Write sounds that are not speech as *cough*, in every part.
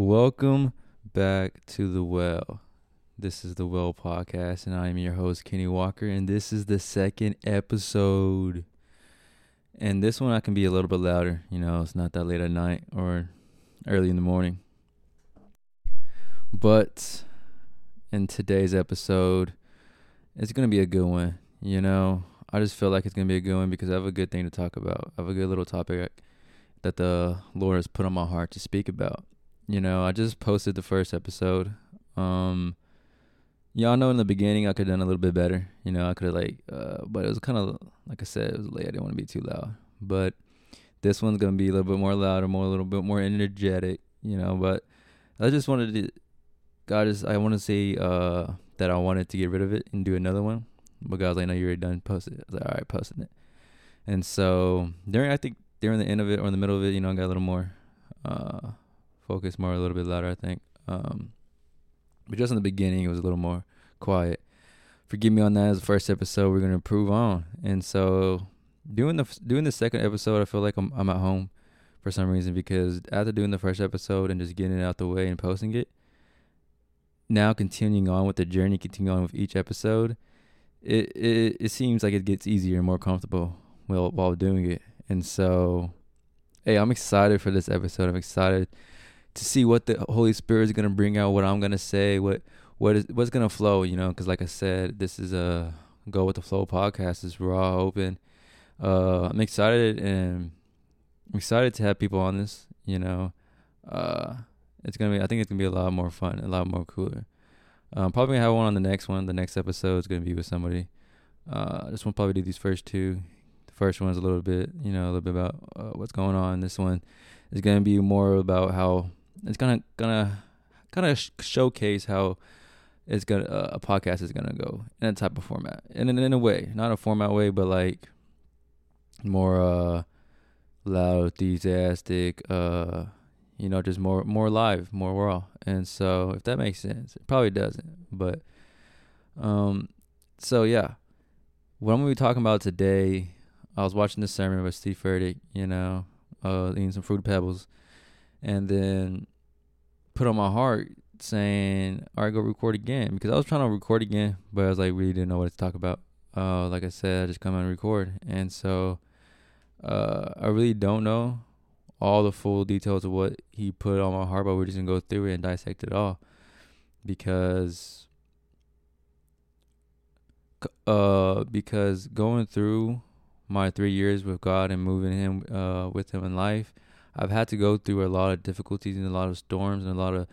Welcome back to the Well. This is the Well Podcast, and I am your host, Kenny Walker, and this is the second episode. And this one I can be a little bit louder, you know, it's not that late at night or early in the morning. But in today's episode, it's going to be a good one, you know. I just feel like it's going to be a good one because I have a good thing to talk about. I have a good little topic that the Lord has put on my heart to speak about. You know, I just posted the first episode. Um y'all know in the beginning I could have done a little bit better. You know, I could have like uh but it was kind of like I said, it was late. I didn't want to be too loud. But this one's to be a little bit more louder, more a little bit more energetic, you know, but I just wanted to God is I want to say uh that I wanted to get rid of it and do another one. But God was like, no, you're already done posted it. I was like, all right, posting it. And so during I think during the end of it or in the middle of it, you know, I got a little more uh focus more a little bit louder, I think. Um but just in the beginning it was a little more quiet. Forgive me on that as the first episode. We're gonna improve on. And so doing the doing the second episode, I feel like I'm I'm at home for some reason because after doing the first episode and just getting it out the way and posting it, now continuing on with the journey, continuing on with each episode, it it, it seems like it gets easier and more comfortable while while doing it. And so, hey, I'm excited for this episode. I'm excited to see what the Holy Spirit is gonna bring out, what I'm gonna say, what what is what's gonna flow. You know, because like I said, this is a go with the flow podcast. It's raw, open. Uh, I'm excited and I'm excited to have people on this. You know, uh, it's gonna be. I think it's gonna be a lot more fun, a lot more cooler. Um, probably gonna have one on the next one. The next episode is gonna be with somebody. Uh, want to probably do these first two. The first one is a little bit, you know, a little bit about uh, what's going on. This one is gonna be more about how it's gonna gonna kind of sh- showcase how it's gonna uh, a podcast is gonna go in a type of format, and in, in a way, not a format way, but like more uh loud, enthusiastic, uh you know, just more more live, more raw. And so if that makes sense, it probably doesn't. But um so yeah. What I'm gonna be talking about today, I was watching this sermon with Steve Furtick, you know, uh eating some fruit pebbles and then put on my heart saying, All right, go record again because I was trying to record again, but I was like really didn't know what to talk about. Uh like I said, I just come and record. And so uh I really don't know all the full details of what he put on my heart, but we're just gonna go through it and dissect it all because uh because going through my three years with God and moving him uh with him in life, I've had to go through a lot of difficulties and a lot of storms and a lot of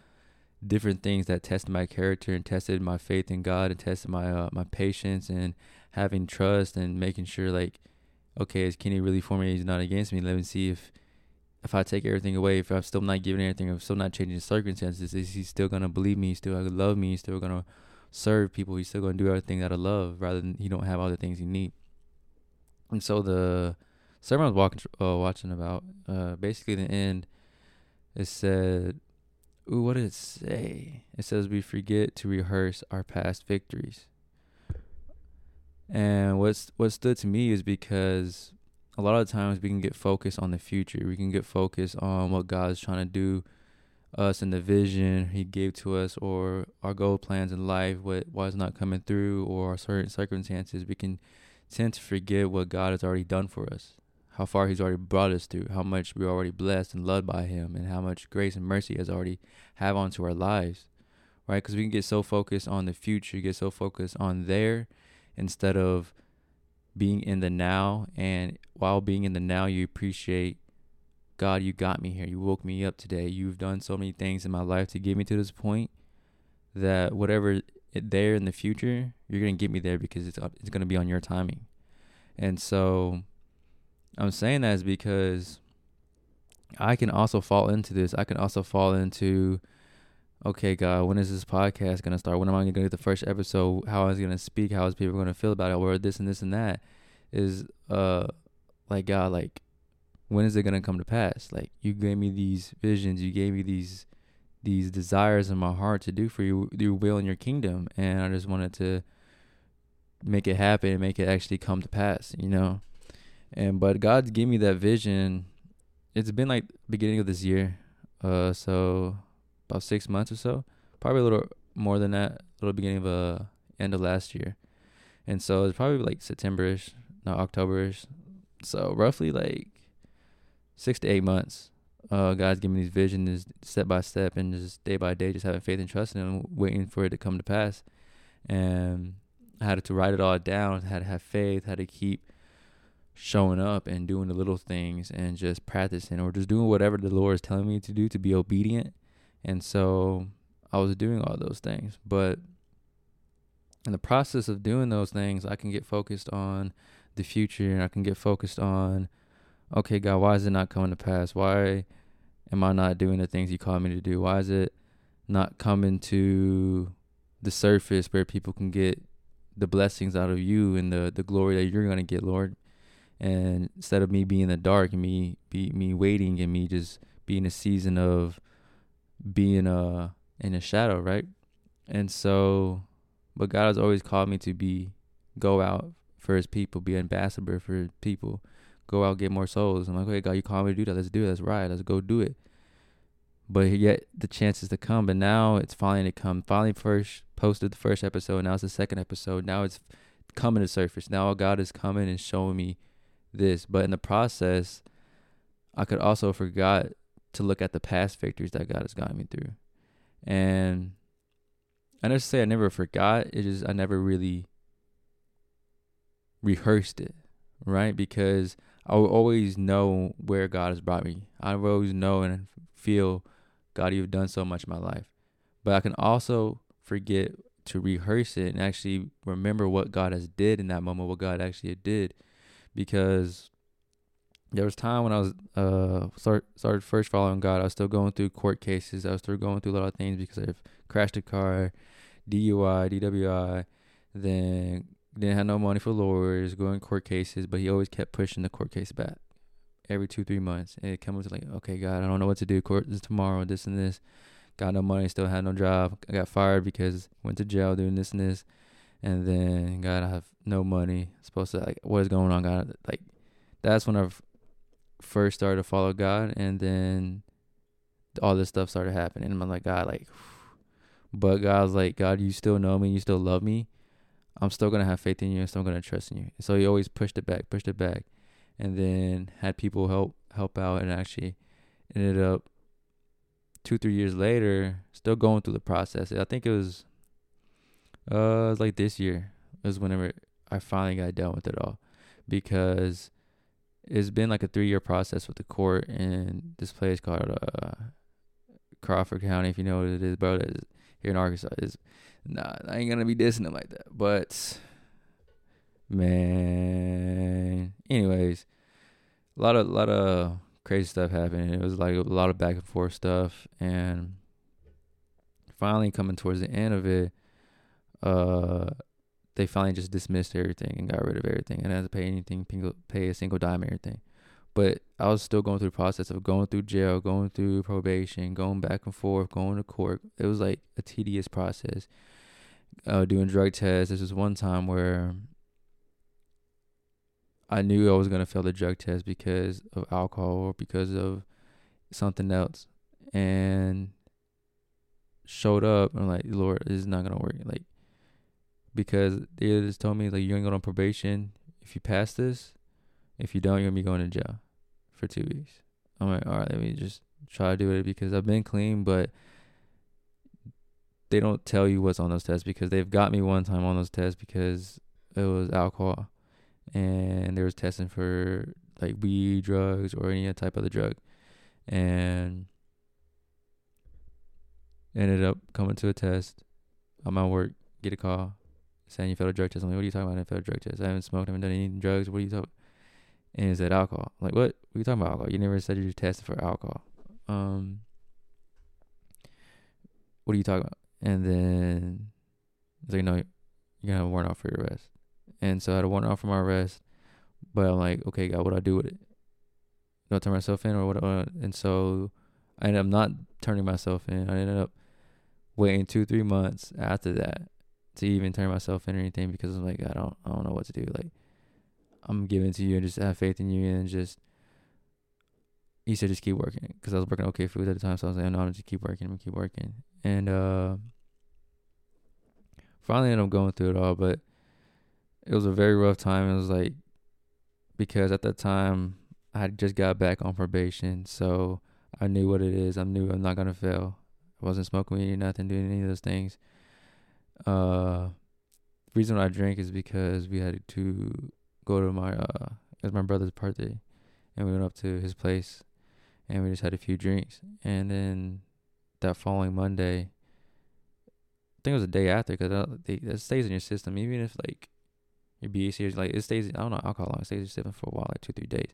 different things that tested my character and tested my faith in God and tested my uh, my patience and having trust and making sure like okay is Kenny really for me he's not against me let me see if if I take everything away, if I'm still not giving anything, if I'm still not changing circumstances, is he still gonna believe me? He's still gonna love me? He's still gonna serve people? He's still gonna do everything out of love, rather than he don't have all the things he need. And so the I was walking, uh, watching about, uh, basically the end, it said, "Ooh, what did it say?" It says we forget to rehearse our past victories. And what's what stood to me is because a lot of times we can get focused on the future. We can get focused on what God's trying to do us and the vision he gave to us or our goal plans in life, what why it's not coming through or certain circumstances. We can tend to forget what God has already done for us, how far he's already brought us through, how much we're already blessed and loved by him and how much grace and mercy has already have onto our lives. Right? Because we can get so focused on the future, get so focused on there instead of being in the now and while being in the now you appreciate God you got me here you woke me up today you've done so many things in my life to get me to this point that whatever there in the future you're to get me there because it's uh, it's going to be on your timing and so I'm saying that is because I can also fall into this I can also fall into okay, God, when is this podcast gonna start? When am I gonna get the first episode? How is it gonna speak? How is people gonna feel about it? Or this and this and that is uh like God, like when is it gonna come to pass? Like you gave me these visions, you gave me these these desires in my heart to do for you your will and your kingdom, and I just wanted to make it happen and make it actually come to pass, you know. And but God gave me that vision. It's been like beginning of this year, uh, so about six months or so, probably a little more than that, a little beginning of uh end of last year, and so it's probably like Septemberish, not Octoberish, so roughly like six to eight months. Uh, God's giving me these visions step by step and just day by day, just having faith and trust in Him, waiting for it to come to pass. And I had to write it all down. Had to have faith. Had to keep showing up and doing the little things and just practicing or just doing whatever the Lord is telling me to do to be obedient. And so I was doing all those things. But in the process of doing those things, I can get focused on the future and I can get focused on, okay, God, why is it not coming to pass? Why am I not doing the things you called me to do? Why is it not coming to the surface where people can get the blessings out of you and the, the glory that you're going to get, Lord? And instead of me being in the dark and me be me waiting and me just being a season of being uh in a shadow right? And so but god has always called me to be go out for his people be ambassador for his people go out get more souls. I'm like okay god you called me to do that. Let's do it. Let's ride. Let's go do it. But yet the chances to come but now it's finally to come. Finally first posted the first episode. Now it's the second episode. Now it's coming to surface. Now god is coming and showing me this, but in the process, I could also forgot to look at the past victories that God has gotten me through. And I never say I never forgot. It just I never really rehearsed it, right? Because I will always know where God has brought me. I will always know and feel, God, you've done so much in my life. But I can also forget to rehearse it and actually remember what God has did in that moment, what God actually did because there was time when I was uh start started first following God. I was still going through court cases. I was still going through a lot of things because I've crashed a car, DUI, DWI. Then didn't have no money for lawyers, going court cases. But he always kept pushing the court case back every two three months. And it comes like, okay, God, I don't know what to do. Court is tomorrow. This and this. Got no money. Still had no job. I got fired because went to jail doing this and this and then God, I have no money. Supposed to like, what is going on, God? Like, that's when I first started to follow God, and then all this stuff started happening. And I'm like, God, like, *sighs* but God's like, God, you still know me, you still love me. I'm still gonna have faith in you, and still gonna trust in you. So he always pushed it back, pushed it back, and then had people help help out, and actually ended up two three years later, still going through the process. I think it was uh, like this year is whenever I finally got done with it all, because it's been like a three year process with the court in this place called uh Crawford County, if you know what it is, bro. Is here in Arkansas. Is nah, I ain't gonna be dissing them like that, but man. Anyways, a lot of lot of crazy stuff happened. It was like a lot of back and forth stuff, and finally coming towards the end of it uh, they finally just dismissed everything and got rid of everything and I to pay anything, pay a single dime, everything. But I was still going through the process of going through jail, going through probation, going back and forth, going to court. It was like a tedious process. Uh, doing drug tests. This was one time where I knew I was gonna fail the drug test because of alcohol or because of something else, and showed up. And I'm like, Lord, this is not gonna work. Like, because they just told me like you're gonna go on probation. If you pass this, if you don't, you're gonna be going to jail for two weeks. I'm like, all right, let me just try to do it because I've been clean, but they don't tell you what's on those tests because they've got me one time on those tests because it was alcohol and they was testing for like weed, drugs, or any type of the drug, and ended up coming to a test. I'm at work, get a call saying you failed a drug test. I'm like, what are you talking about? I failed a drug test. I haven't smoked, I haven't done any drugs. What are you talking? And he said alcohol. I'm like, what? What are you talking about alcohol? You never said you tested for alcohol. Um, what are you talking about? And then he's like, no, you're gonna have a warrant out for your arrest. And so I had a warrant out for my arrest, but I'm like, okay, God, what do I do with it? Do I turn myself in or what? Uh, and so I ended up not turning myself in. I ended up waiting two, three months after that to even turn myself in or anything because I'm like I don't I don't know what to do. Like I'm giving to you and just have faith in you and just he said just keep working because I was working OK Food at the time. So I was like, no, I'm just keep working. I'm gonna keep working. And uh, finally ended up going through it all, but it was a very rough time. It was like because at that time I had just got back on probation, so I knew what it is. I knew I'm not gonna fail. I wasn't smoking weed, nothing, doing any of those things. Uh, reason I drank is because we had to go to my uh, it was my brother's birthday, and we went up to his place, and we just had a few drinks, and then that following Monday, I think it was a day after, because it stays in your system, even if like your BAC is like it stays. I don't know alcohol long. It stays in your system for a while, like two three days,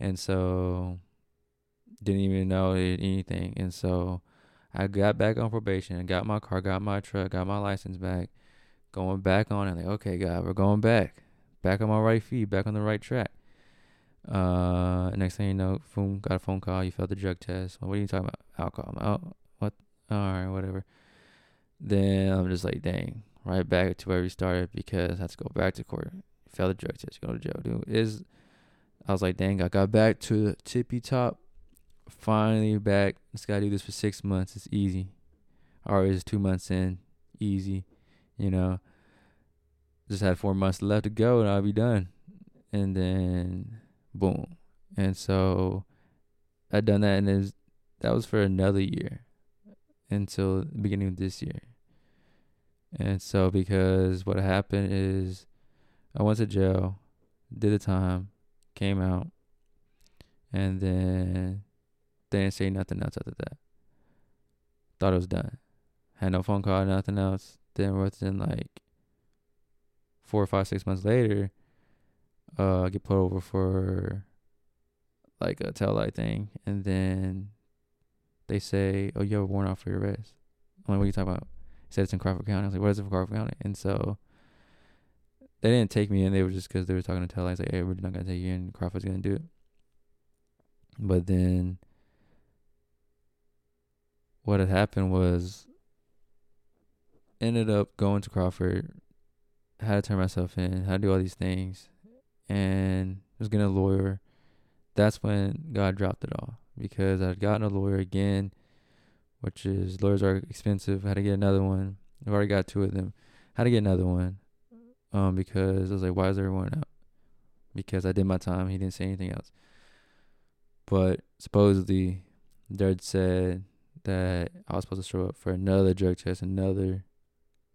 and so didn't even know anything, and so I got back on probation, and got my car, got my truck, got my license back, going back on it. Like, okay, God, we're going back, back on my right feet, back on the right track. Uh, next thing you know, boom, got a phone call. You failed the drug test. Well, what are you talking about? Alcohol. Oh, what? All right, whatever. Then I'm just like, dang, right back to where we started because I had to go back to court. Failed the drug test, go to jail. Dude, is I was like, dang, I got back to the tippy top finally back. Just gotta do this for six months. It's easy. Or it's two months in, easy. You know, just had four months left to go and I'll be done. And then, boom. And so I done that, and then that was for another year until the beginning of this year. And so, because what happened is I went to jail, did the time, came out, and then they didn't say nothing else after that. Thought it was done. Had no phone call, nothing else. Then within like four or five, six months later, uh, I get put over for like a tail light thing, and then they say, "Oh, you have a warrant out for your arrest." I'm like, "What are you talking about?" He said it's in Crawford County. I was like, "What is it for Crawford County?" And so they didn't take me in. They were just because they were talking to tail lights, like, "Hey, we're not gonna take you in. Crawford's gonna do it." But then what had happened was ended up going to Crawford, had to turn myself in, had to do all these things, and was getting a lawyer. That's when God dropped it all because I'd gotten a lawyer again, which is lawyers are expensive. Had to get another one. I've already got two of them. Had to get another one, um, because I was like, why is everyone out? Because I did my time. He didn't say anything else. But supposedly, Dad said that I was supposed to show up for another drug test, another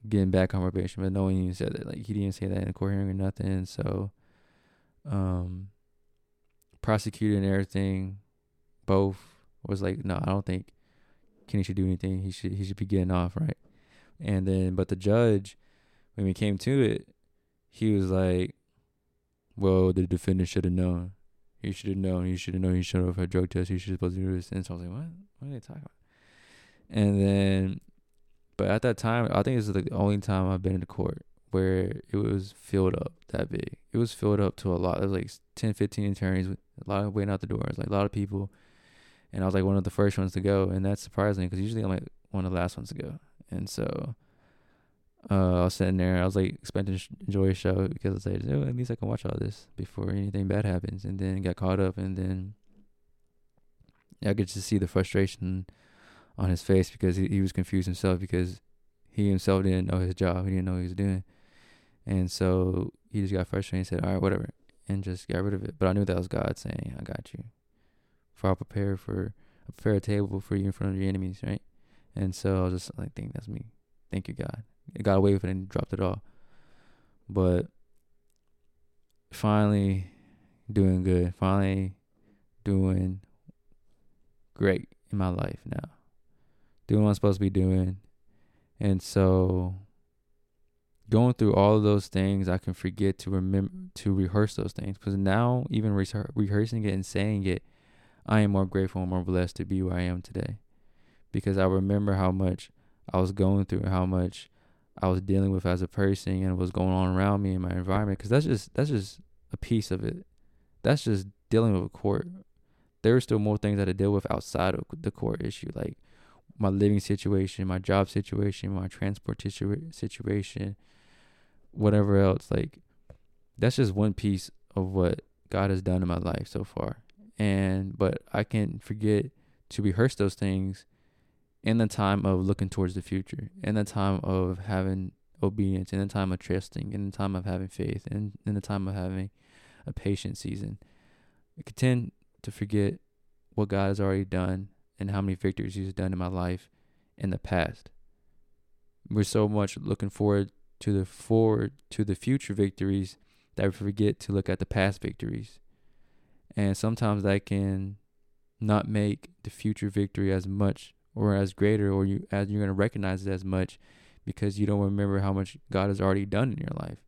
getting back on probation, but no one even said that. Like he didn't say that in the court hearing or nothing. So, um, prosecutor and everything, both was like, no, I don't think Kenny should do anything. He should he should be getting off, right? And then, but the judge, when we came to it, he was like, well, the defendant should have known. He should have known. He should have known. He should have had drug test. He should supposed to do this. And so I was like, what? What are they talking about? And then, but at that time, I think this is the only time I've been in the court where it was filled up that big. It was filled up to a lot. It was like 10, 15 attorneys, a lot of waiting out the doors, like a lot of people. And I was like one of the first ones to go. And that's surprising because usually I'm like one of the last ones to go. And so uh, I was sitting there. I was like expecting to enjoy a show because I like, oh, at least I can watch all this before anything bad happens. And then got caught up. And then I get to see the frustration on his face because he, he was confused himself because he himself didn't know his job. He didn't know what he was doing. And so he just got frustrated and said, All right, whatever. And just got rid of it. But I knew that was God saying, I got you. For I'll prepare for a prepare table for you in front of your enemies, right? And so I was just like, think that's me. Thank you, God. It got away with it and dropped it all. But finally doing good. Finally doing great in my life now doing what I'm supposed to be doing. And so going through all of those things, I can forget to remember to rehearse those things because now even re- rehearsing it and saying it, I am more grateful and more blessed to be where I am today because I remember how much I was going through how much I was dealing with as a person and what's going on around me in my environment because that's just that's just a piece of it. That's just dealing with a court. There are still more things that I deal with outside of the court issue, like my living situation, my job situation, my transport situa- situation, whatever else. Like, that's just one piece of what God has done in my life so far. And but I can forget to rehearse those things in the time of looking towards the future, in the time of having obedience, in the time of trusting, in the time of having faith, and in the time of having a patient season. I could tend to forget what God has already done and how many victories He's done in my life in the past. We're so much looking forward to the forward to the future victories that we forget to look at the past victories. And sometimes that can not make the future victory as much or as greater or you as you're going to recognize it as much because you don't remember how much God has already done in your life.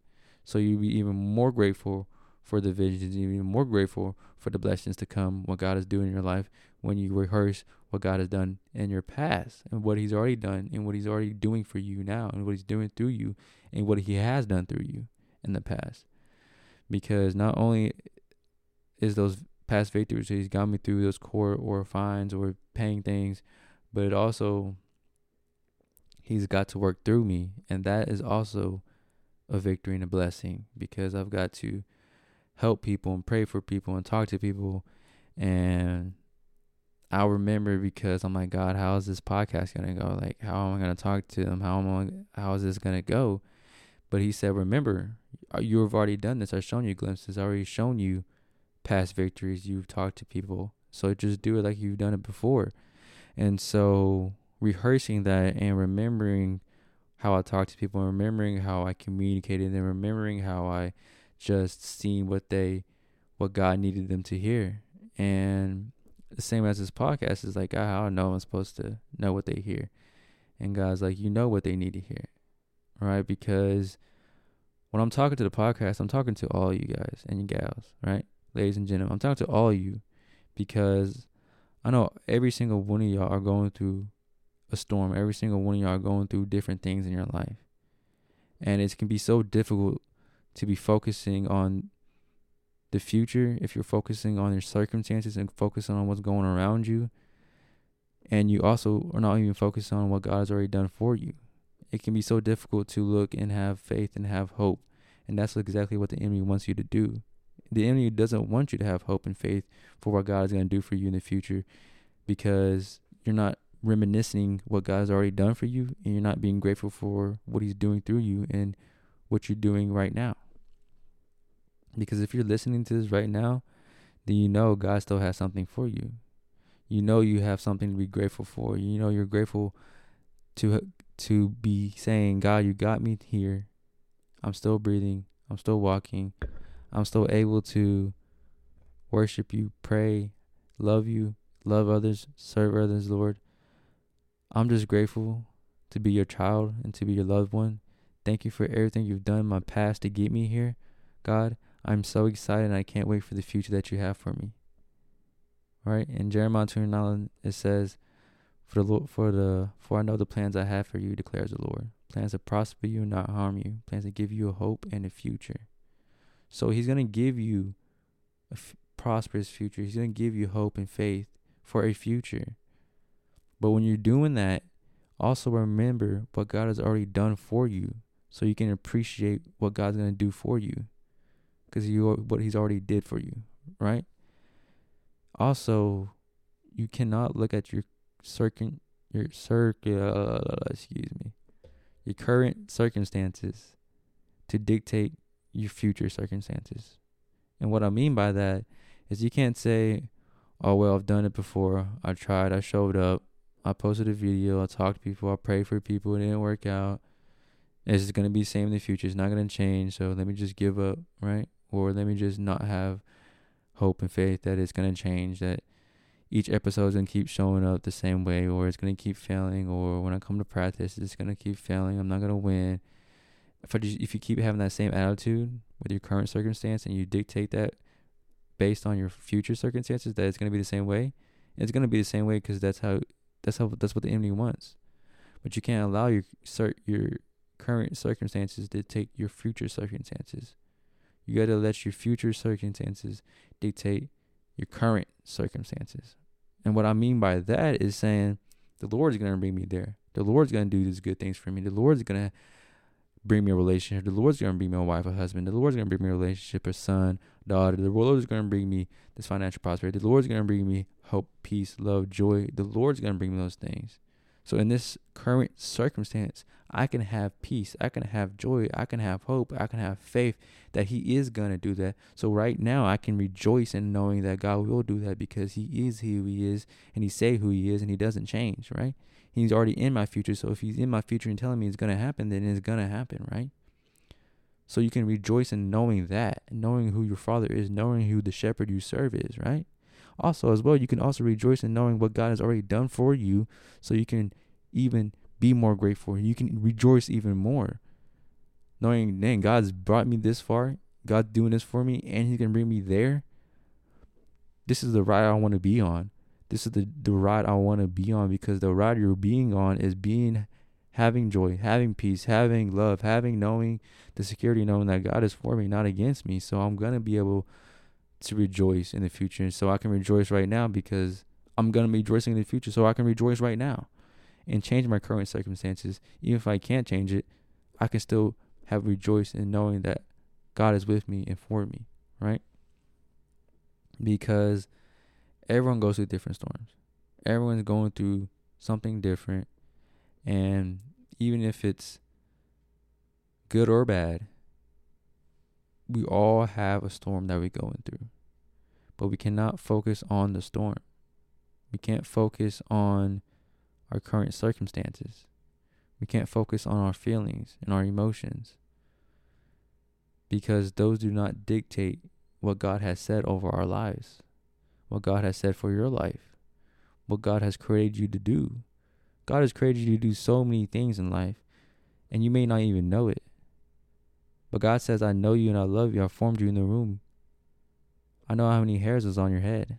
So you'll be even more grateful for the visions, even more grateful for the blessings to come, what God is doing in your life when you rehearse what God has done in your past and what He's already done and what He's already doing for you now and what He's doing through you and what He has done through you in the past. Because not only is those past victories He's got me through those court or fines or paying things, but it also He's got to work through me, and that is also a victory and a blessing because I've got to help people and pray for people and talk to people and I'll remember because I'm like, God, how is this podcast gonna go? Like, how am I gonna talk to them? How am I? How is this gonna go? But He said, remember, uh, you have already done this. I've shown you glimpses. I've already shown you past victories. You've talked to people, so just do it like you've done it before. And so rehearsing that and remembering how I talked to people, and remembering how I communicated, and remembering how I just seeing what they, what God needed them to hear, and the same as this podcast is like, I don't know I'm supposed to know what they hear. And God's like, you know what they need to hear. Right? Because when I'm talking to the podcast, I'm talking to all you guys and you gals, right? Ladies and gentlemen, I'm talking to all you because I know every single one of y'all are going through a storm. Every single one of y'all are going through different things in your life. And it can be so difficult to be focusing on the future, if you're focusing on your circumstances and focusing on what's going around you, and you also are not even focused on what God has already done for you, it can be so difficult to look and have faith and have hope. And that's exactly what the enemy wants you to do. The enemy doesn't want you to have hope and faith for what God is going to do for you in the future because you're not reminiscing what God has already done for you and you're not being grateful for what he's doing through you and what you're doing right now. Because if you're listening to this right now, then you know God still has something for you. You know you have something to be grateful for. You know you're grateful to to be saying, God, you got me here. I'm still breathing. I'm still walking. I'm still able to worship you, pray, love you, love others, serve others, Lord. I'm just grateful to be your child and to be your loved one. Thank you for everything you've done in my past to get me here, God. I'm so excited and I can't wait for the future that you have for me. Right? In Jeremiah 29, it says, for the for the for I know the plans I have for you, declares the Lord. Plans to prosper you and not harm you. Plans to give you a hope and a future. So He's gonna give you a f- prosperous future. He's gonna give you hope and faith for a future. But when you're doing that, also remember what God has already done for you, so you can appreciate what God's gonna do for you because you what he's already did for you, right? Also, you cannot look at your circum your circle excuse me your current circumstances to dictate your future circumstances. And what I mean by that is you can't say, "Oh well, I've done it before. I tried. I showed up. I posted a video. I talked to people. I prayed for people. It didn't work out. It's gonna be the same in the future. It's not gonna change. So let me just give up, right? Or let me just not have hope and faith that it's going to change that each episode is going to keep showing up the same way or it's going to keep failing or when I come to practice it's going to keep failing I'm not going to win. If I just, if you keep having that same attitude with your current circumstance and you dictate that based on your future circumstances that it's going to be the same way it's going to be the same way because that's how that's how that's what the enemy wants. But you can't allow your cert, your current circumstances to take your future circumstances you got to let your future circumstances dictate your current circumstances. And what I mean by that is saying the Lord's going to bring me there. The Lord's going to do these good things for me. The Lord's going to bring me a relationship. The Lord's gonna bring me a wife, a husband. The Lord's gonna bring me a relationship, a son, daughter. The Lord's gonna bring me this financial prosperity. The Lord's gonna bring me hope, peace, love, joy. The Lord's gonna bring me those things. So in this current circumstance, I can have peace. I can have joy. I can have hope. I can have faith that He is gonna do that. So right now, I can rejoice in knowing that God will do that because He is who He is, and He say who He is, and He doesn't change. Right? He's already in my future. So if He's in my future and telling me it's gonna happen, then it's gonna happen. Right? So you can rejoice in knowing that, knowing who your Father is, knowing who the Shepherd you serve is. Right? Also, as well, you can also rejoice in knowing what God has already done for you, so you can even be more grateful. You can rejoice even more. Knowing, man, God's brought me this far. God's doing this for me, and He's gonna bring me there. This is the ride I want to be on. This is the, the ride I want to be on because the ride you're being on is being having joy, having peace, having love, having knowing the security, knowing that God is for me, not against me. So I'm gonna be able to rejoice in the future. And So I can rejoice right now because I'm gonna be rejoicing in the future. So I can rejoice right now and change my current circumstances. Even if I can't change it, I can still have rejoice in knowing that God is with me and for me, right? Because everyone goes through different storms. Everyone's going through something different. And even if it's good or bad, we all have a storm that we're going through. But we cannot focus on the storm. We can't focus on our current circumstances. We can't focus on our feelings and our emotions because those do not dictate what God has said over our lives, what God has said for your life, what God has created you to do. God has created you to do so many things in life, and you may not even know it. But God says, I know you and I love you. I formed you in the womb. I know how many hairs is on your head.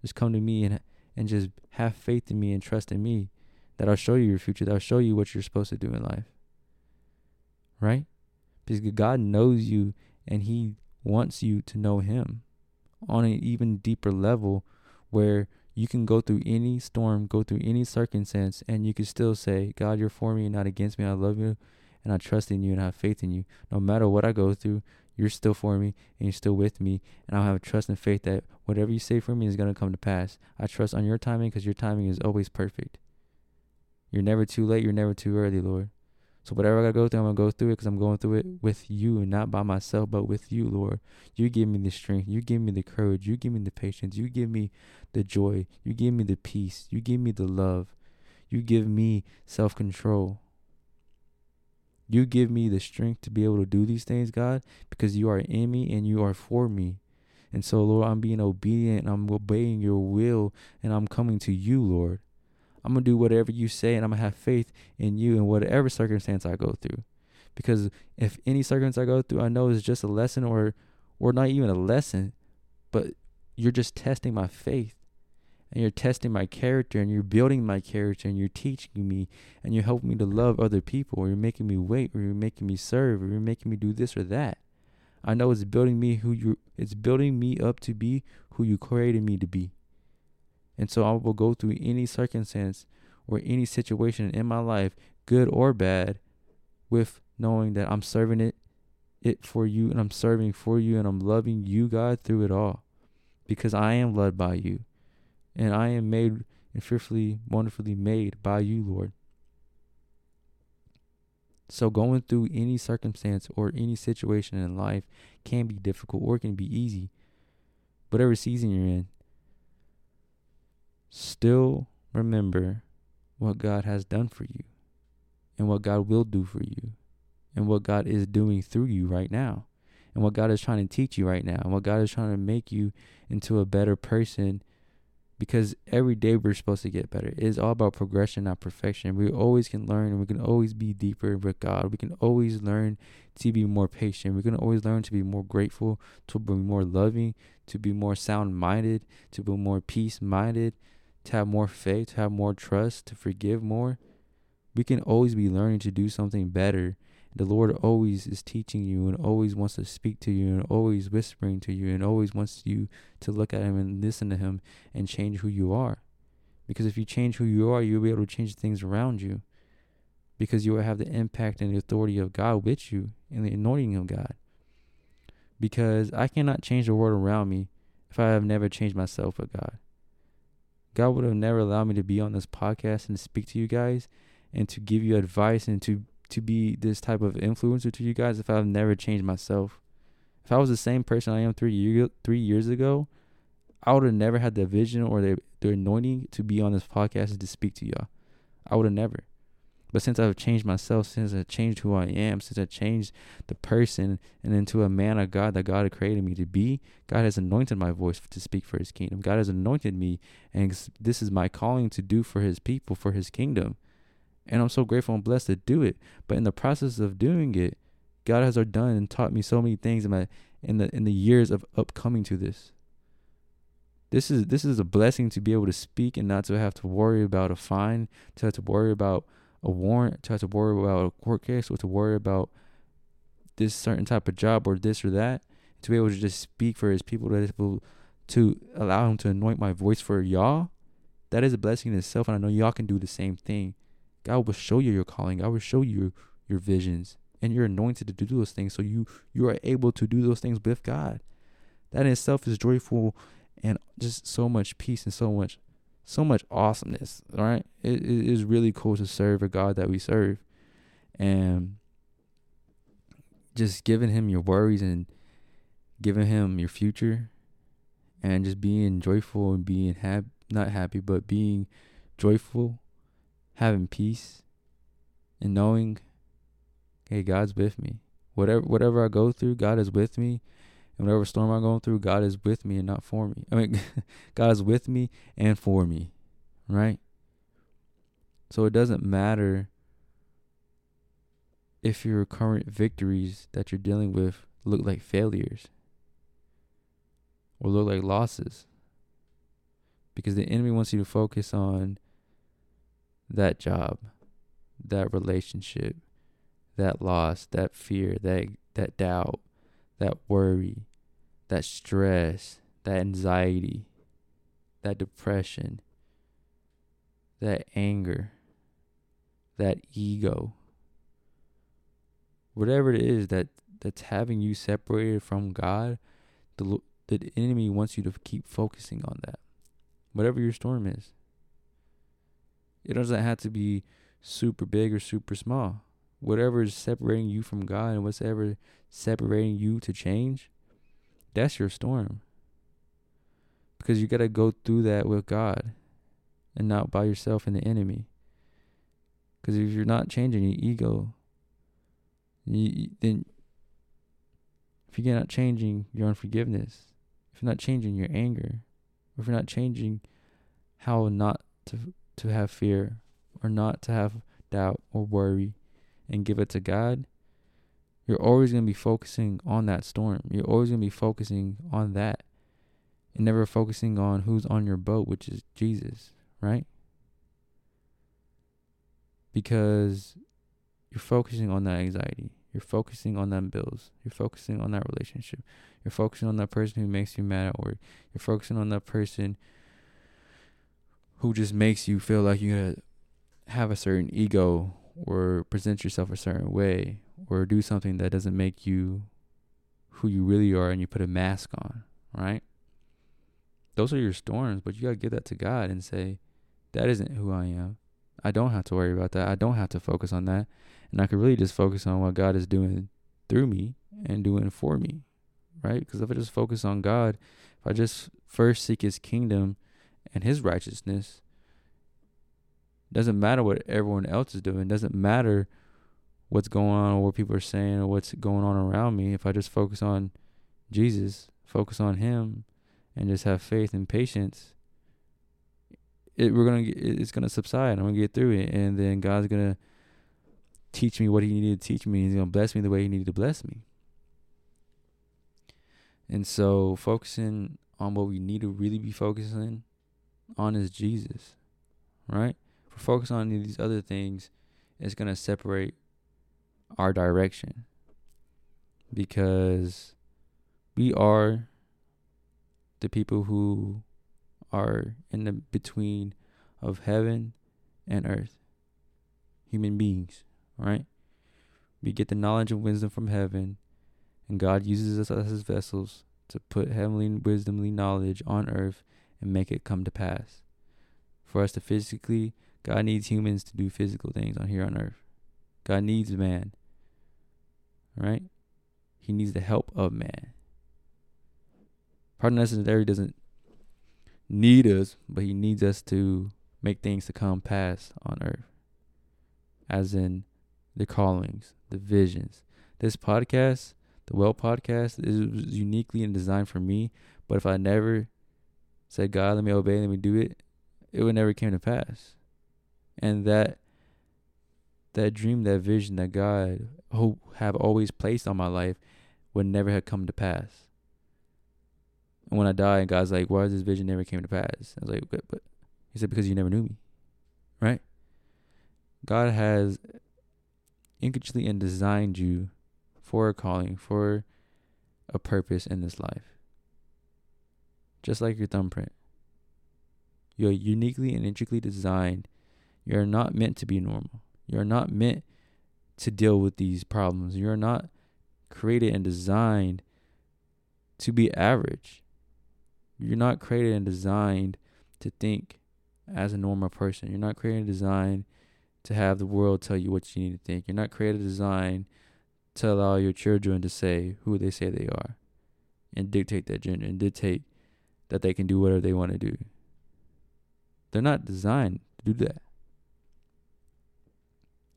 Just come to me and and just have faith in me and trust in me that I'll show you your future, that I'll show you what you're supposed to do in life. Right? Because God knows you and He wants you to know Him on an even deeper level where you can go through any storm, go through any circumstance, and you can still say, God, you're for me and not against me. I love you and I trust in you and I have faith in you. No matter what I go through, you're still for me and you're still with me. And I'll have trust and faith that whatever you say for me is going to come to pass. I trust on your timing because your timing is always perfect. You're never too late. You're never too early, Lord. So whatever I got to go through, I'm going to go through it because I'm going through it mm-hmm. with you and not by myself, but with you, Lord. You give me the strength. You give me the courage. You give me the patience. You give me the joy. You give me the peace. You give me the love. You give me self control. You give me the strength to be able to do these things, God, because you are in me and you are for me. And so, Lord, I'm being obedient. I'm obeying your will and I'm coming to you, Lord. I'm going to do whatever you say and I'm going to have faith in you in whatever circumstance I go through. Because if any circumstance I go through, I know it's just a lesson or or not even a lesson, but you're just testing my faith and you're testing my character and you're building my character and you're teaching me and you're helping me to love other people or you're making me wait or you're making me serve or you're making me do this or that. I know it's building me who you it's building me up to be who you created me to be. And so I will go through any circumstance or any situation in my life, good or bad, with knowing that I'm serving it it for you and I'm serving for you and I'm loving you God through it all. Because I am led by you and I am made and fearfully, wonderfully made by you, Lord. So going through any circumstance or any situation in life can be difficult or can be easy. Whatever season you're in, still remember what God has done for you and what God will do for you and what God is doing through you right now and what God is trying to teach you right now and what God is trying to make you into a better person because every day we're supposed to get better. It is all about progression, not perfection. We always can learn and we can always be deeper with God. We can always learn to be more patient. We can always learn to be more grateful, to be more loving, to be more sound minded, to be more peace minded, to have more faith, to have more trust, to forgive more. We can always be learning to do something better the Lord always is teaching you and always wants to speak to you and always whispering to you and always wants you to look at Him and listen to Him and change who you are. Because if you change who you are, you'll be able to change things around you. because you will have the impact and the authority of God with you and the anointing of God. Because I cannot change the world around me if I have never changed myself with God. God would have never allowed me to be on this podcast and to speak to you guys and to give you advice and to to be this type of influencer to you guys if I've never changed myself. If I was the same person I am three year three years ago, I would have never had the vision or the the anointing to be on this podcast and to speak to y'all. I would have never. But since I've changed myself, since I've changed who I am, since I've changed the person and into a man of God that God had created me to be, God has anointed my voice to speak for his kingdom. God has anointed me, and this is my calling to do for his people, for his kingdom. And I'm so grateful and blessed to do it. But in the process of doing it, God has done and taught me so many things in my in the in the years of upcoming to this. This is this is a blessing to be able to speak and not to have to worry about a fine, to have to worry about a warrant, to have to worry about a court case, or to worry about this certain type of job or this or that. To be able to just speak for his people, to, able to allow him to anoint my voice for y'all, that is a blessing in itself. And I know y'all can do the same thing. God will show you your calling. God will show you your visions, and you're anointed to do those things. So you you are able to do those things with God. That in itself is joyful and just so much peace and so much so much awesomeness right it, it is really cool to serve a god that we serve and just giving him your worries and giving him your future and just being joyful and being happy not happy but being joyful having peace and knowing hey god's with me whatever whatever i go through god is with me and whatever storm I'm going through, God is with me and not for me. I mean, *laughs* God is with me and for me, right? So it doesn't matter if your current victories that you're dealing with look like failures or look like losses. Because the enemy wants you to focus on that job, that relationship, that loss, that fear, that that doubt, that worry, that stress, that anxiety, that depression, that anger, that ego, whatever it is that that's having you separated from God, the the enemy wants you to keep focusing on that. Whatever your storm is. It doesn't have to be super big or super small whatever is separating you from God and whatever separating you to change, that's your storm. Because you got to go through that with God and not by yourself and the enemy. Because if you're not changing your ego, you, then if you're not changing your unforgiveness, if you're not changing your anger, if you're not changing how not to to have fear or not to have doubt or worry and give it to God, you're always going to be focusing on that storm. You're always going to be focusing on that and never focusing on who's on your boat, which is Jesus, right? Because you're focusing on that anxiety. You're focusing on them bills. You're focusing on that relationship. You're focusing on that person who makes you mad at work. You're focusing on that person who just makes you feel like you have a certain ego or present yourself a certain way or do something that doesn't make you who you really are and you put a mask on, right? Those are your storms, but you got to give that to God and say, that isn't who I am. I don't have to worry about that. I don't have to focus on that. And I can really just focus on what God is doing through me and doing for me, right? Because if I just focus on God, if I just first seek his kingdom and his righteousness, doesn't matter what everyone else is doing. Doesn't matter what's going on or what people are saying or what's going on around me. If I just focus on Jesus, focus on Him, and just have faith and patience, it we're gonna it's gonna subside. I'm gonna get through it, and then God's gonna teach me what He needed to teach me. He's gonna bless me the way He needed to bless me. And so, focusing on what we need to really be focusing on is Jesus, right? If we're focusing on these other things, it's going to separate our direction because we are the people who are in the between of heaven and earth human beings right? We get the knowledge and wisdom from heaven, and God uses us as his vessels to put heavenly wisdomly knowledge on earth and make it come to pass. For us to physically, God needs humans to do physical things on here on earth. God needs man. Right? He needs the help of man. Part of necessary doesn't need us, but he needs us to make things to come pass on earth. As in the callings, the visions. This podcast, the Well podcast, is uniquely and designed for me. But if I never said, God, let me obey, let me do it, it would never came to pass. And that that dream, that vision that God who have always placed on my life would never have come to pass. And when I die, and God's like, "Why is this vision never came to pass?" I was like, "But, but," He said, "Because you never knew me." Right? God has intricately and designed you for a calling, for a purpose in this life. Just like your thumbprint. You're uniquely and intricately designed. You're not meant to be normal. You're not meant to deal with these problems. You're not created and designed to be average. You're not created and designed to think as a normal person. You're not created and designed to have the world tell you what you need to think. You're not created and designed to allow your children to say who they say they are and dictate that gender and dictate that they can do whatever they want to do. They're not designed to do that.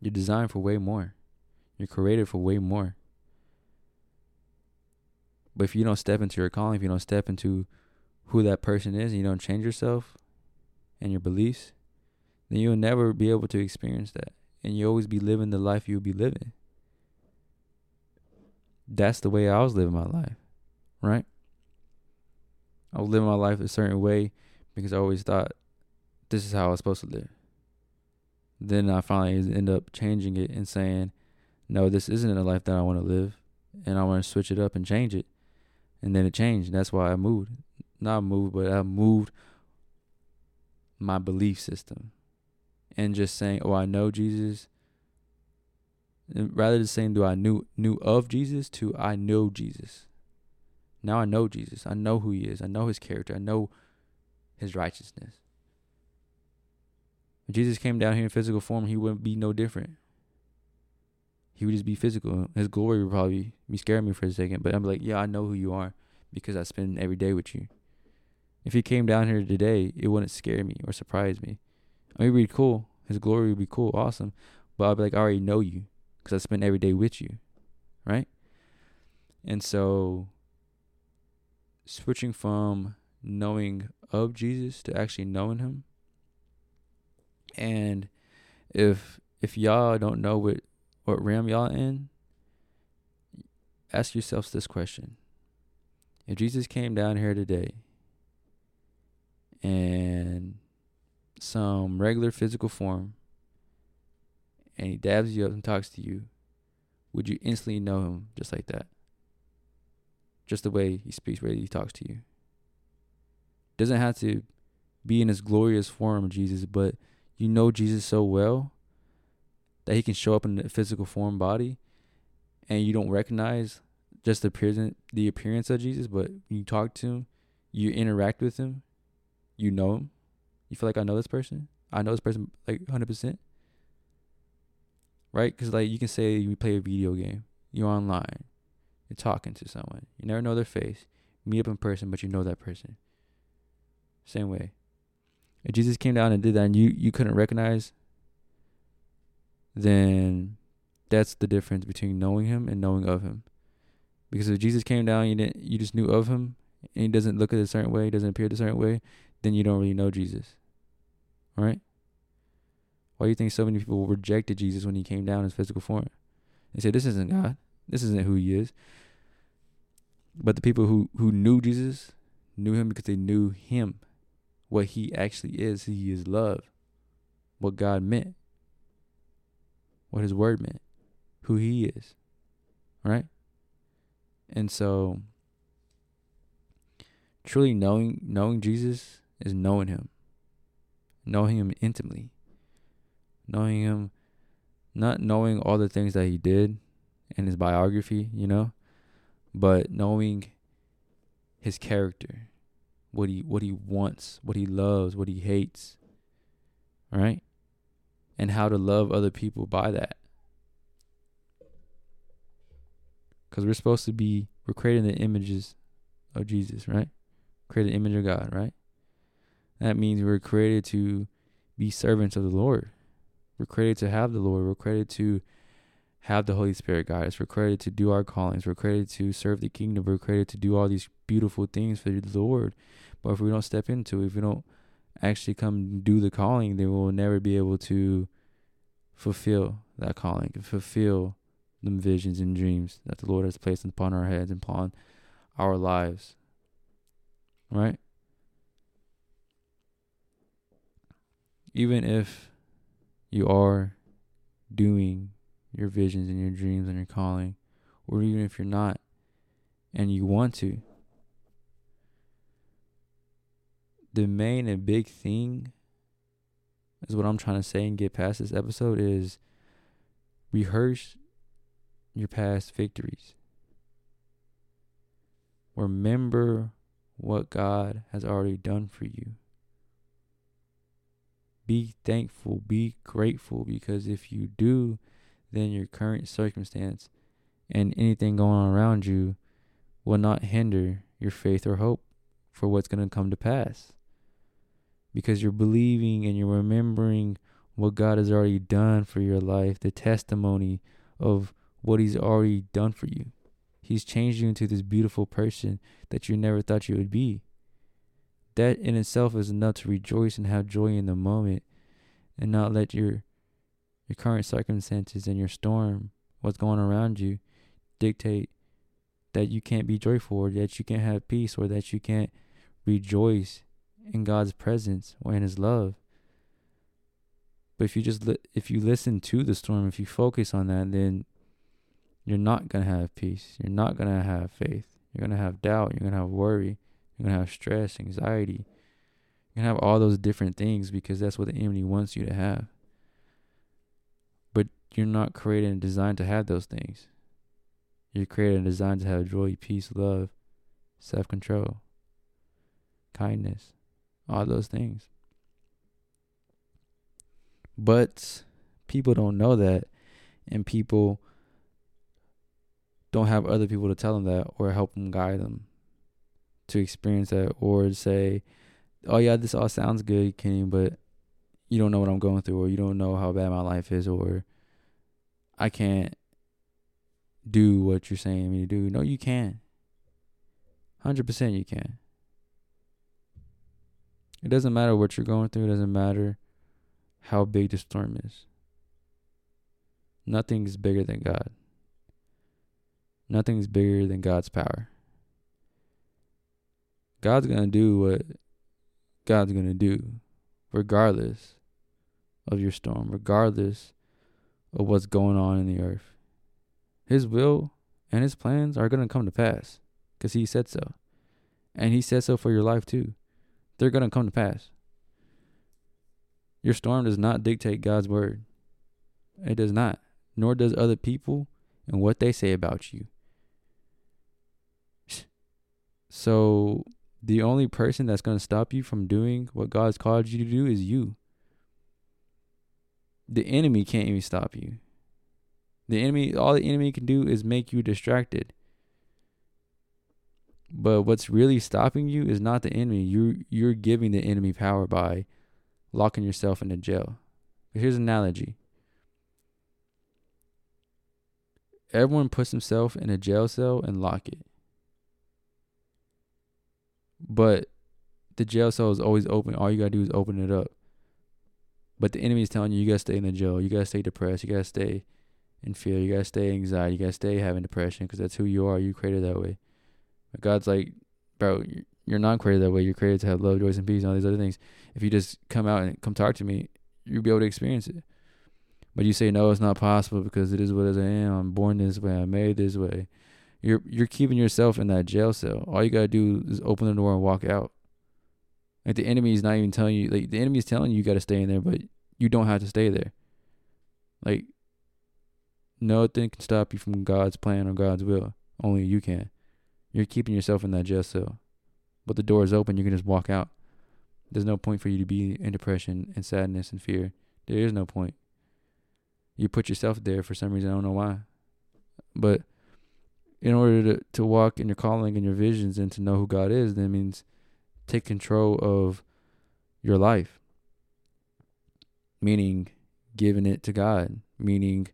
You're designed for way more. You're created for way more. But if you don't step into your calling, if you don't step into who that person is, and you don't change yourself and your beliefs, then you'll never be able to experience that. And you'll always be living the life you'll be living. That's the way I was living my life, right? I was living my life a certain way because I always thought this is how I was supposed to live. Then I finally end up changing it and saying, no, this isn't a life that I want to live. And I want to switch it up and change it. And then it changed. And that's why I moved. Not moved, but I moved my belief system. And just saying, oh, I know Jesus. And rather than saying, do I knew knew of Jesus to I know Jesus. Now I know Jesus. I know who he is. I know his character. I know his righteousness. If Jesus came down here in physical form, he wouldn't be no different. He would just be physical. His glory would probably be scaring me for a second, but I'm like, yeah, I know who you are because I spend every day with you. If he came down here today, it wouldn't scare me or surprise me. I mean, it'd be cool. His glory would be cool, awesome. But I'd be like, I already know you because I spend every day with you, right? And so, switching from knowing of Jesus to actually knowing him and if if y'all don't know what what realm y'all in, ask yourselves this question. If Jesus came down here today and some regular physical form and he dabs you up and talks to you, would you instantly know him just like that? Just the way he speaks, way he talks to you. Doesn't have to be in his glorious form, Jesus, but you know Jesus so well that he can show up in the physical form body and you don't recognize just the appearance the appearance of Jesus, but you talk to him, you interact with him, you know him. You feel like I know this person. I know this person like hundred percent. Right? Because like you can say you play a video game, you're online, you're talking to someone, you never know their face, meet up in person, but you know that person. Same way. If Jesus came down and did that and you, you couldn't recognize, then that's the difference between knowing him and knowing of him. Because if Jesus came down, you didn't you just knew of him and he doesn't look at a certain way, he doesn't appear a certain way, then you don't really know Jesus. Right? Why do you think so many people rejected Jesus when he came down in his physical form? They said, This isn't God. This isn't who he is. But the people who, who knew Jesus knew him because they knew him what he actually is. He is love. What God meant. What his word meant. Who he is. Right? And so truly knowing knowing Jesus is knowing him. Knowing him intimately. Knowing him not knowing all the things that he did in his biography, you know, but knowing his character, what he what he wants, what he loves, what he hates, right? And how to love other people by that. Cuz we're supposed to be we're creating the images of Jesus, right? Create an image of God, right? That means we're created to be servants of the Lord. We're created to have the Lord. We're created to have the Holy Spirit guide us. We're created to do our callings. We're created to serve the kingdom. We're created to do all these beautiful things for the Lord. But if we don't step into it, if we don't actually come do the calling, then we'll never be able to fulfill that calling, fulfill the visions and dreams that the Lord has placed upon our heads and upon our lives. Right? Even if you are doing your visions and your dreams and your calling, or even if you're not and you want to, the main and big thing is what I'm trying to say and get past this episode is rehearse your past victories. Remember what God has already done for you. Be thankful, be grateful, because if you do, then your current circumstance and anything going on around you will not hinder your faith or hope for what's going to come to pass. Because you're believing and you're remembering what God has already done for your life, the testimony of what He's already done for you. He's changed you into this beautiful person that you never thought you would be. That in itself is enough to rejoice and have joy in the moment and not let your your current circumstances and your storm, what's going around you, dictate that you can't be joyful or that you can't have peace or that you can't rejoice in God's presence or in his love. But if you just li- if you listen to the storm, if you focus on that, then you're not going to have peace. You're not going to have faith. You're going to have doubt. You're going to have worry. You're going to have stress, anxiety. You're going to have all those different things because that's what the enemy wants you to have. You're not created and designed to have those things. You're created and designed to have joy, peace, love, self control, kindness, all those things. But people don't know that, and people don't have other people to tell them that or help them guide them to experience that or say, oh yeah, this all sounds good, Kenny, but you don't know what I'm going through or you don't know how bad my life is or I can't do what you're saying me to do. No, you can. 100% you can. It doesn't matter what you're going through. It doesn't matter how big the storm is. Nothing is bigger than God. Nothing is bigger than God's power. God's going to do what God's going to do, regardless of your storm, regardless of what's going on in the earth. His will and his plans are going to come to pass because he said so. And he said so for your life too. They're going to come to pass. Your storm does not dictate God's word. It does not. Nor does other people and what they say about you. So the only person that's going to stop you from doing what God's called you to do is you. The enemy can't even stop you. The enemy, all the enemy can do is make you distracted. But what's really stopping you is not the enemy. You're you're giving the enemy power by locking yourself in a jail. Here's an analogy. Everyone puts himself in a jail cell and lock it. But the jail cell is always open. All you gotta do is open it up. But the enemy is telling you you gotta stay in the jail. You gotta stay depressed. You gotta stay in fear. You gotta stay anxiety. You gotta stay having depression because that's who you are. You created that way. But God's like, bro, you're not created that way. You're created to have love, joy, and peace, and all these other things. If you just come out and come talk to me, you'll be able to experience it. But you say no, it's not possible because it is what I am. I'm born this way. I'm made this way. You're you're keeping yourself in that jail cell. All you gotta do is open the door and walk out. Like the enemy is not even telling you. Like the enemy is telling you you gotta stay in there, but you don't have to stay there. Like Nothing can stop you from God's plan or God's will. Only you can. You're keeping yourself in that jail cell. But the door is open, you can just walk out. There's no point for you to be in depression and sadness and fear. There is no point. You put yourself there for some reason, I don't know why. But in order to, to walk in your calling and your visions and to know who God is, that means take control of your life. Meaning giving it to God. Meaning,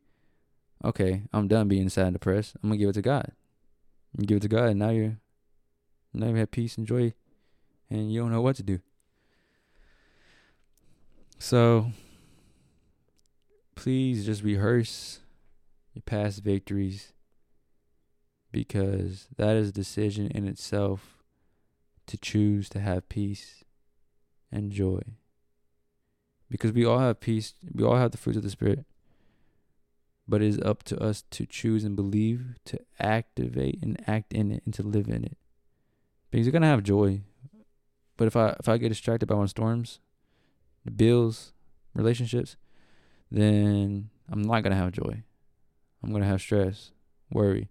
okay, I'm done being sad and depressed. I'm gonna give it to God. You give it to God and now you're now you have peace and joy and you don't know what to do. So please just rehearse your past victories because that is a decision in itself to choose to have peace and joy. Because we all have peace, we all have the fruits of the Spirit. But it is up to us to choose and believe, to activate and act in it and to live in it. Because you're gonna have joy. But if I if I get distracted by my storms, the bills, relationships, then I'm not gonna have joy. I'm gonna have stress, worry.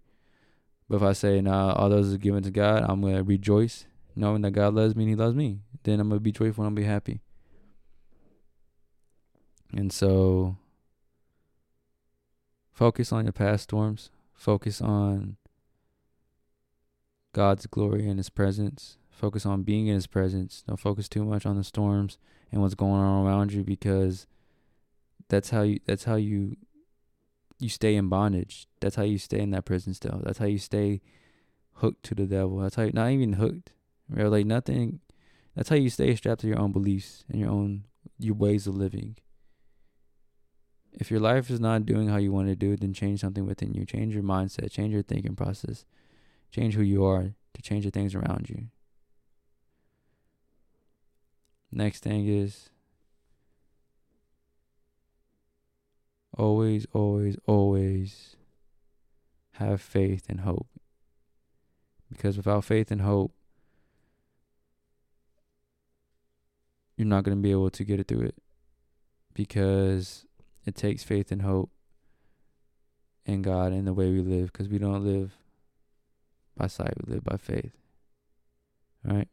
But if I say, nah, all those are given to God, I'm gonna rejoice, knowing that God loves me and He loves me. Then I'm gonna be joyful and I'll be happy. And so focus on your past storms. Focus on God's glory and His presence. Focus on being in His presence. Don't focus too much on the storms and what's going on around you because that's how you that's how you you stay in bondage. That's how you stay in that prison cell. That's how you stay hooked to the devil. That's how you not even hooked. Or like nothing that's how you stay strapped to your own beliefs and your own your ways of living. If your life is not doing how you want to do it, then change something within you. Change your mindset, change your thinking process, change who you are to change the things around you. Next thing is always, always, always have faith and hope. Because without faith and hope, you're not going to be able to get it through it. Because it takes faith and hope in God and the way we live. Because we don't live by sight, we live by faith. All right?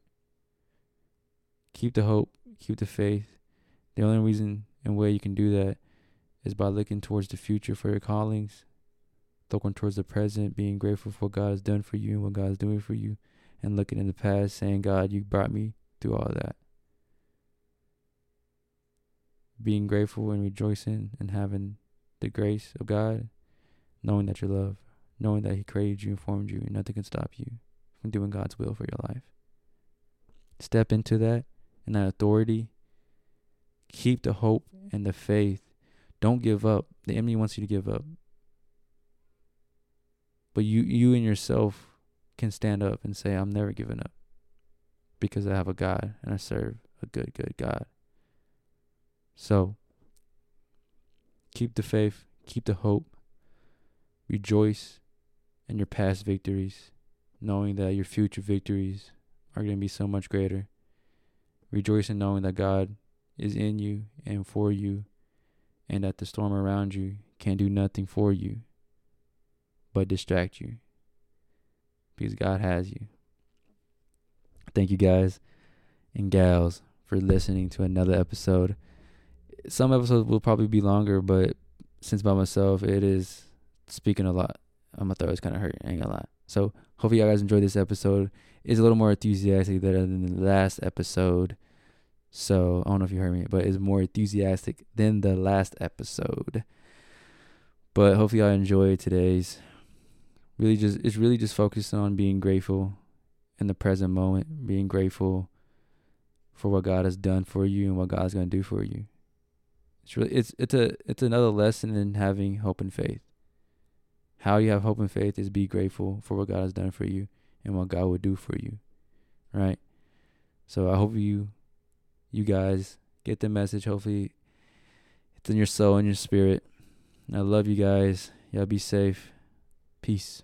Keep the hope, keep the faith. The only reason and way you can do that is by looking towards the future for your callings, looking towards the present, being grateful for what God has done for you and what God is doing for you, and looking in the past, saying, God, you brought me through all that. Being grateful and rejoicing and having the grace of God, knowing that you're loved, knowing that He created you and formed you, and nothing can stop you from doing God's will for your life. Step into that and that authority. Keep the hope and the faith don't give up. The enemy wants you to give up. But you you and yourself can stand up and say, I'm never giving up. Because I have a God and I serve a good, good God. So keep the faith, keep the hope, rejoice in your past victories, knowing that your future victories are going to be so much greater. Rejoice in knowing that God is in you and for you and that the storm around you can do nothing for you but distract you because God has you. Thank you guys and gals for listening to another episode. Some episodes will probably be longer, but since by myself, it is speaking a lot. Uh, my throat is kind of hurt. I ain't gonna lie. So hopefully y'all guys enjoyed this episode. It's a little more enthusiastic than the last episode. So I don't know if you heard me, but it's more enthusiastic than the last episode. But hopefully I enjoyed today's. Really just it's really just focused on being grateful in the present moment, being grateful for what God has done for you and what God's gonna do for you. It's really it's it's a it's another lesson in having hope and faith. How you have hope and faith is be grateful for what God has done for you and what God will do for you. Right? So I hope you you guys get the message. Hopefully, it's in your soul and your spirit. I love you guys. Y'all be safe. Peace.